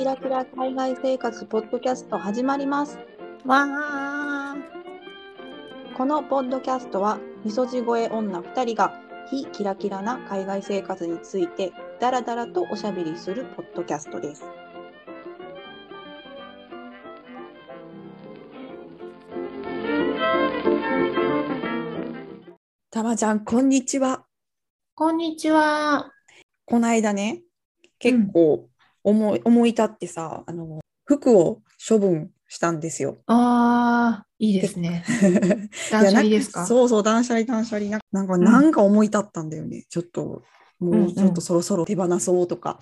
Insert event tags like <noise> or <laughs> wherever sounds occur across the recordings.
キラキラ海外生活ポッドキャスト始まります。わあ。このポッドキャストは、みそじ声女2人が非キラキラな海外生活についてダラダラとおしゃべりするポッドキャストです。たまちゃん、こんにちは。こんにちは。この間ね、結構思い,、思い立ってさ、あの服を処分したんですよ。ああ、いいですね。<laughs> 断捨離ですか？そうそう、断捨離、断捨離。なんか、なんか思い立ったんだよね。ちょっと、もうちょっとそろそろ手放そうとか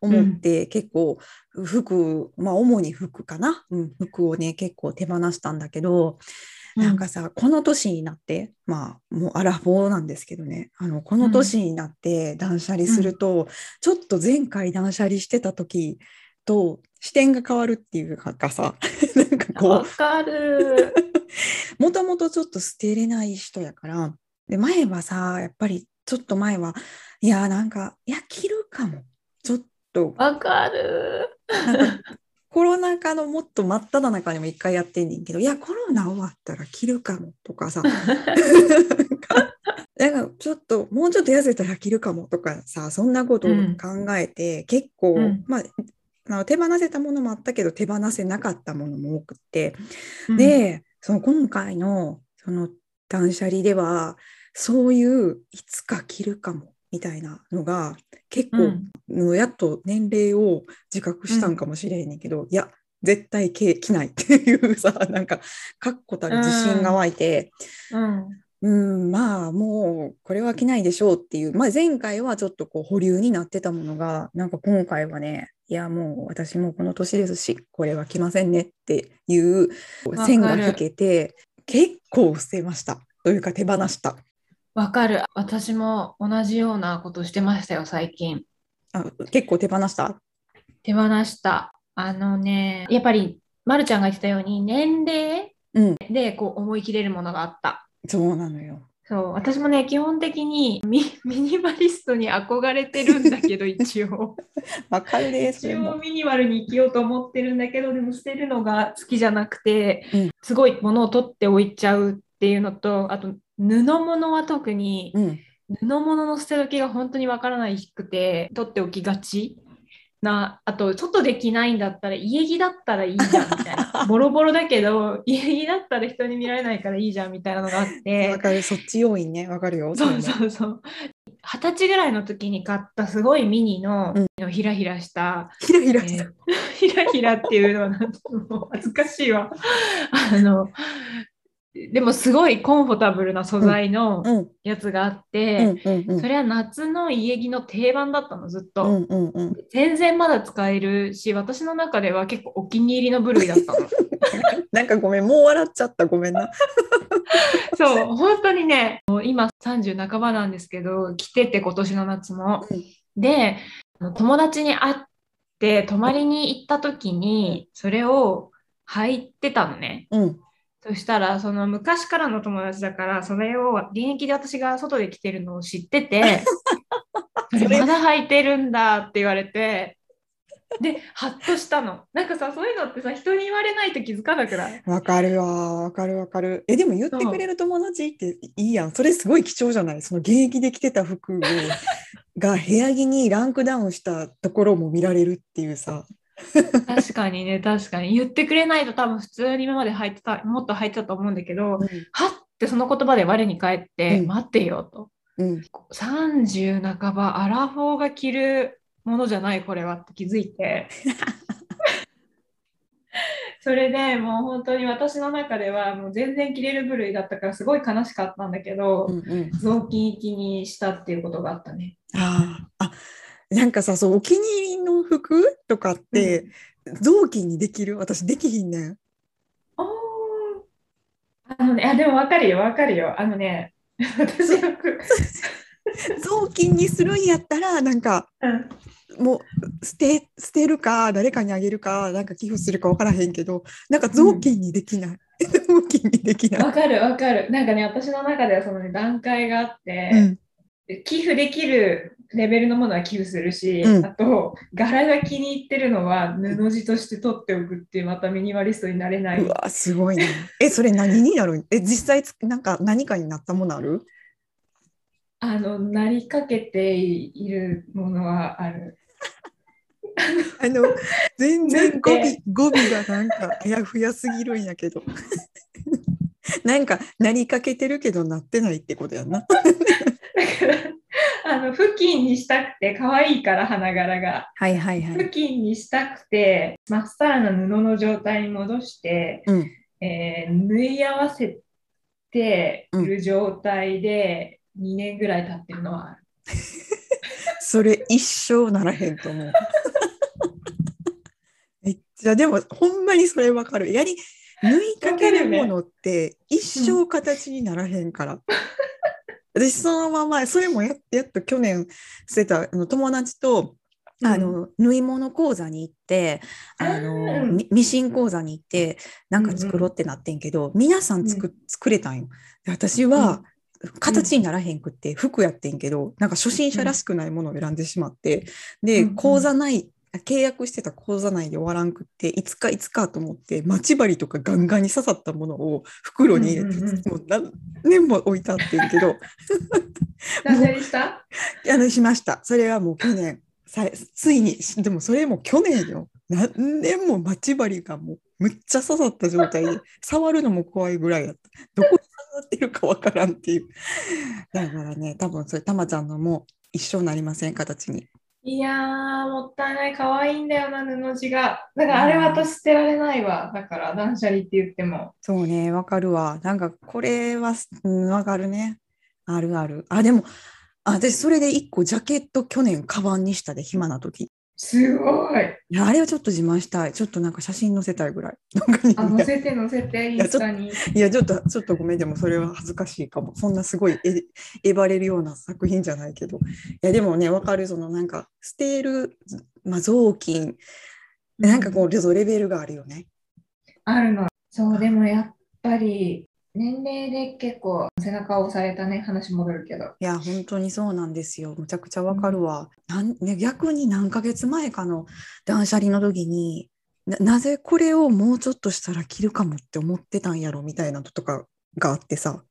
思って、結構服、まあ主に服かな。うん、服をね、結構手放したんだけど、なんかさ、この年になって、まあ、もうアラフォーなんですけどね、あの、この年になって断捨離すると、ちょっと前回断捨離してた時と視点が変わるっていうかさ、<laughs> なんかわこかる。う、<laughs> もともとちょっと捨てれない人やから、で、前はさ、やっぱりちょっと前は、いや、なんか、いや、着るかも。ちょっと、わかる。なんかコロナ禍のもっと真っ只中にも一回やってんねんけど、いや、コロナ終わったら着るかもとかさ、<laughs> なんかちょっともうちょっと痩せたら着るかもとかさそんなことをうん。考えて、結構、うん。まああの手放せたものもあったけど手放せなかったものも多くって、うん、でその今回のその断捨離ではそういういつか着るかもみたいなのが結構、うんやっと年齢を自覚したんかもしれへんねんけど、いや絶対着着ないっていうさ <laughs> なんか確固たる自信が湧いて。うん。うん、まあもうこれは着ないでしょうっていう、まあ、前回はちょっとこう保留になってたものがなんか今回はねいやもう私もこの年ですしこれは着ませんねっていう線が引けて結構捨てましたというか手放したわかる。私も同じようなことしてましたよ、最近。あ結構手放した？手放した。あのね、やっぱり、まるちゃんが言ってたように、年齢うんでこう思い切れるものがあった。そうなのよそう、私もね、基本的にミミニマリストに憧れてるんだけど、<laughs> 一応。わかるです一応ミニマルに生きようと思ってるんだけどでも捨てるのが好きじゃなくて、うんすごい物を取っておいちゃうっていうのとあと布物は特にうん。布物の捨て時が本当にわからないくて取っておきがちなあと外で着ないんだったら家着だったらいいじゃんみたいな。<laughs> ボロボロだけど家着だったら人に見られないからいいじゃんみたいなのがあっわてかるそっち要因ね。わかるよ。そうそうそう。二十歳ぐらいの時に買ったすごいミニの、ひらひらしたひらひらした、えー <laughs> ひらひらっていうのはなんともう恥ずかしいわ。あのでもすごいコンフォタブルな素材のうんやつがあっうて、それは夏の家着の定番だったのずっと、全然まだ使えるし私の中では結構お気に入りの部類だったの。<laughs> なんかごめんもう笑っちゃったごめんな。<laughs> そう本当にねもう今30半ばなんですけど着てて今年の夏も、うん。で友達に会って泊まりに行った時にそれを履いてたのね。うんそしたら、その昔からの友達だから、それを現役で私が外で着てるのを知ってて、<laughs> それまだ履いてるんだって言われて、で、ハッとしたの。なんかさ、そういうのってさ、人に言われないと気づかなくない？わかるわ、わかるわかる。え、でも言ってくれる友達っていいやん。それすごい貴重じゃない？その現役で着てた服をが部屋着にランクダウンしたところも見られるっていうさ。確かにね、確かに。言ってくれないと多分普通に今まで履いてた、もっと履いてたと思うんだけど、はってその言葉で我に返って、うん待ってよと。うん。30半ばアラフォーが着るものじゃないこれはって気づいて <laughs> それでもう本当に私の中ではもう全然着れる部類だったからすごい悲しかったんだけど、うんうん、雑巾行きにしたっていうことがあったね。あ、なんかさ、そう、お気に入りの服とかって、雑巾にできる？私できひんねん。おー。あのね、あでも分かるよ分かるよ。あのね <laughs> 私の服、<laughs> 雑巾にするんやったら、なんか、うん。もう捨て捨てるか誰かにあげるかなんか寄付するか分からへんけどなんか雑巾にできない、雑巾にできない。わかるわかる。なんかね、私の中ではそのね、段階があって、うん。寄付できるレベルのものは寄付するし、うんあと柄が気に入ってるのは布地として取っておくっていうまたミニマリストになれないうわ、すごいね。え、それ何になる？え、実際つ、なんか何かになったものある？あのなりかけているものはある。<laughs> あの、全然語尾語尾がなんかあやふやすぎるんやけど。<laughs> なんか、なりかけてるけどなってないってことやんな。だからあの付近にしたくて可愛いから花柄がはいはいは付。近にしたくてまっさらな布の状態に戻して、うん。えー縫い合わせている状態で2年ぐらい経ってるのはある。<laughs> それ一生ならへんと思う。<laughs> めっちゃ、でも、ほんまにそれわかる。やり、縫いかけるものって一生形にならへんから。私そのままそれもややっと去年してたあの友達とあの、縫い物講座に行ってあの、うんミミシン講座に行ってなんか作ろうってなってんけど、皆さん作,、作れたんよ。で私は、形にならへんくって服やってんけどなんか初心者らしくないものを選んでしまって、でうん。講座ない契約してた講座内で終わらんくっていつかいつかと思って待ち針とかガンガンに刺さったものを袋に入れて、うんうんうん。もう何年も置いてあってんけど。断捨離した？<laughs> あのしました。それはもう去年。さついにでもそれも去年よ。何年も待ち針がもうむっちゃ刺さった状態。で触るのも怖いぐらいやった。どこに刺さってるかわからんっていう。だからね多分それたまちゃんのも一生なりません？形にいやー、もったいない。可愛いんだよな、布地が。だからあれは私捨てられないわ。だから断捨離って言っても。そうねわかるわなんかこれはうんわかるねあるあるあでもあ私それで一個ジャケット去年カバンにしたで暇な時すごい。いやあれはちょっと自慢したいちょっとなんか写真載せたいぐらいあ、載せて載せて、インスタに。いや、ちょっと、ちょっとごめん、でもそれは恥ずかしいかも。そんなすごいえ、えばれるような作品じゃないけど。いや、でもね、わかる、そのなんか、捨てる、まあ、雑巾、なんかこう、レベルがあるよね。あるの。そう、でもやっぱり、年齢で結構背中を押されたね、話戻るけど。いや、本当にそうなんですよ。むちゃくちゃわかるわ。なん、逆に何ヶ月前かの断捨離の時にな、ぜこれをもうちょっとしたら着るかもって思ってたんやろみたいなのとかがあってさ、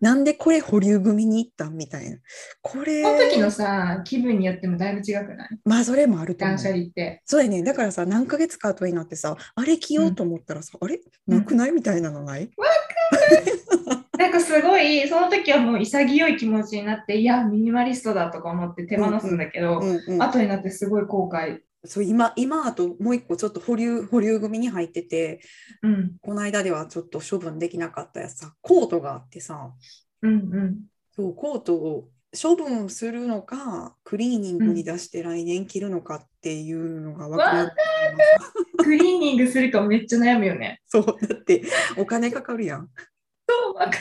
なんでこれ保留組に行ったん？みたいな。これ、その時のさ、気分によってもだいぶ違くない？まあそれもあると思う断捨。離って。そうやね。だからさ、何ヶ月か後になってさ、あれ着ようと思ったらさ、あれ？なくない？みたいなのない？なんかすごい、その時はもう潔い気持ちになって、いや、ミニマリストだとか思って手放すんだけど、うんうん。後になってすごい後悔。そう、今、今あともう一個ちょっと保留、保留組に入ってて、うん、この間ではちょっと処分できなかったやつさ、コートがあってさ、うん、うん。そう、コートを処分するのか、クリーニングに出して来年着るのかっていうのが分からない。クリーニングするかめっちゃ悩むよね。<laughs> そう、だってお金かかるやん。そう、わかる。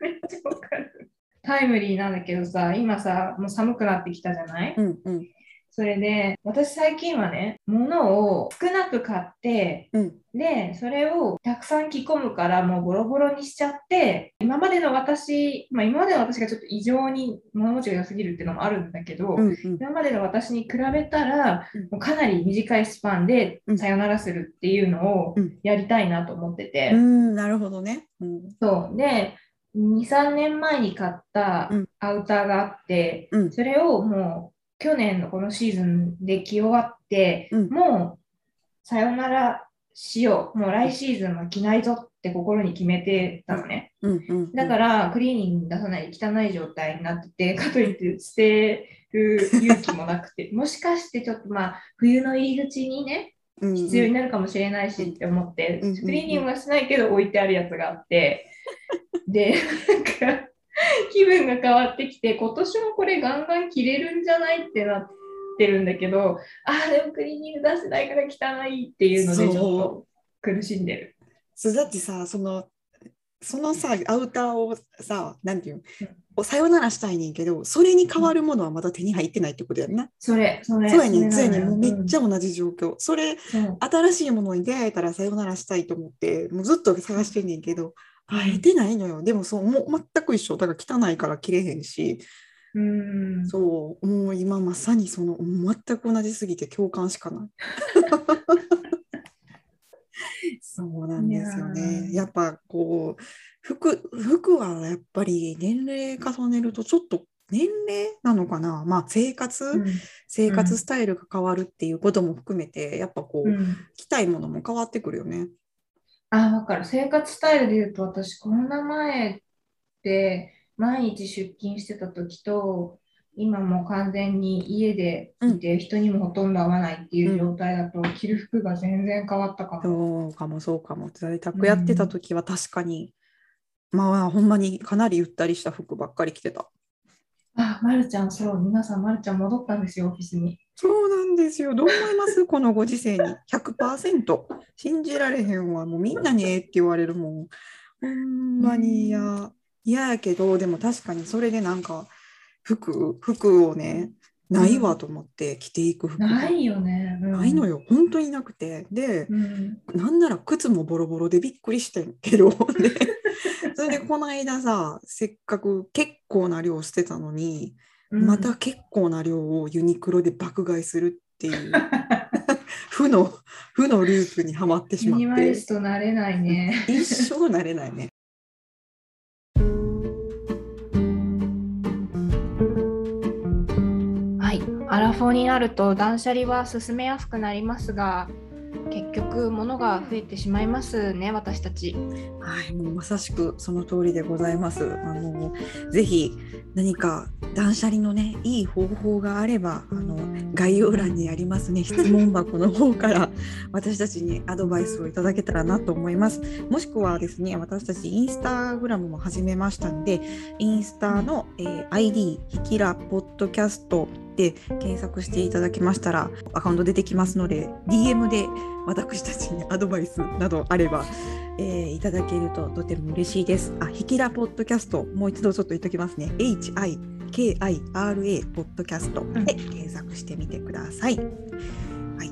めっちゃわかる。タイムリーなんだけどさ、今さ、もう寒くなってきたじゃない？うんうんそれで、私最近はね、物を少なく買って、うん。で、それをたくさん着込むからもうボロボロにしちゃって、今までの私、まあ今までの私がちょっと異常に物持ちが良すぎるっていうのもあるんだけど、うんうん。今までの私に比べたらうん、もうかなり短いスパンでうん。さよならするっていうのをうん。やりたいなと思ってて、うん、なるほどね。うん。そう。で、2、3年前に買ったうん。アウターがあって、うん。それをもう去年のこのシーズンで着終わって、うん。もうさよならしよう。もう来シーズンは着ないぞって心に決めてたのね。だからクリーニング出さないで汚い状態になってて、<laughs> かといって捨てる勇気もなくて、もしかしてちょっとまあ冬の入り口にね、ら必要になるかもしれないしって思って、クリーニングはしないけど置いてあるやつがあって、で、なんか <laughs> 気分が変わってきて、今年もこれガンガン着れるんじゃないってなってるんだけど、ああ、でもクリーニング出してないから汚いっていうのでちょっと苦しんでる。そうだってさそのそのさアウターをさなんていうの、おさよならしたいねんけどそれに変わるものはまだ手に入ってないってことやんな。それ、それ。そうやねんそうやねめっちゃ同じ状況。それ新しいものに出会えたらさよならしたいと思ってもうずっと探してんねんけど生えてないのよ。でもそう、もう全く一緒。だから汚いから切れへんし、うん。そう、もう今まさにその全く同じすぎて共感しかない。<laughs> そうなんですよね。ーやっぱこう服服はやっぱり年齢重ねるとちょっと年齢なのかな。まあ生活、うん生活スタイルが変わるっていうことも含めてやっぱこう、うん着たいものも変わってくるよね。あ、わかる。生活スタイルで言うと、私、コロナ前って、毎日出勤してた時と、今もう完全に家でいて、人にもほとんど会わないっていう状態だと、着る服が全然変わったかも。そうかもそうかも。在宅やってた時は確かに、まあほんまにかなりゆったりした服ばっかり着てた。あ、まるちゃん、そう、皆さん、まるちゃん戻ったんですよ、オフィスに。そうなんですよ。どう思います？<laughs> このご時世に。100%。信じられへんわ。もうみんなにええって言われるもん。ほんまに嫌。嫌やけど、でも確かにそれでなんか服、服をね、ないわと思って着ていく服がないよね。うんないのよ。本当になくて。で、うん。なんなら靴もボロボロでびっくりしてんけど、で <laughs> それでこの間さ、せっかく結構な量捨てたのに、うんまた結構な量をユニクロで爆買いするっていう <laughs> 負の負のループにはまってしまってミニマリストなれないね。一生なれないね。はい、アラフォーになると断捨離は進めやすくなりますが結局物が増えてしまいますね私たち。はい、もうまさしくその通りでございます。あのぜひ何か断捨離のねいい方法があればあの概要欄にありますね質問箱の方から <laughs> 私たちにアドバイスをいただけたらなと思います。もしくはですね私たちインスタグラムも始めましたんでインスタの、えー ID ひきらポッドキャストで検索していただきましたらアカウント出てきますので DM で私たちにアドバイスなどあればえーいただけるととても嬉しいです。あ、ひきらポッドキャスト、もう一度ちょっと言っときますね。H-I-K-I-R-A ポッドキャストで検索してみてください。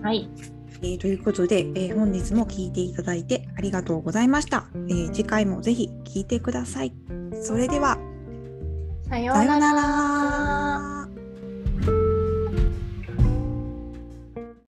はい、えーということで、えー本日も聞いていただいてありがとうございました。えー次回もぜひ聞いてください。それでは、さような。ら。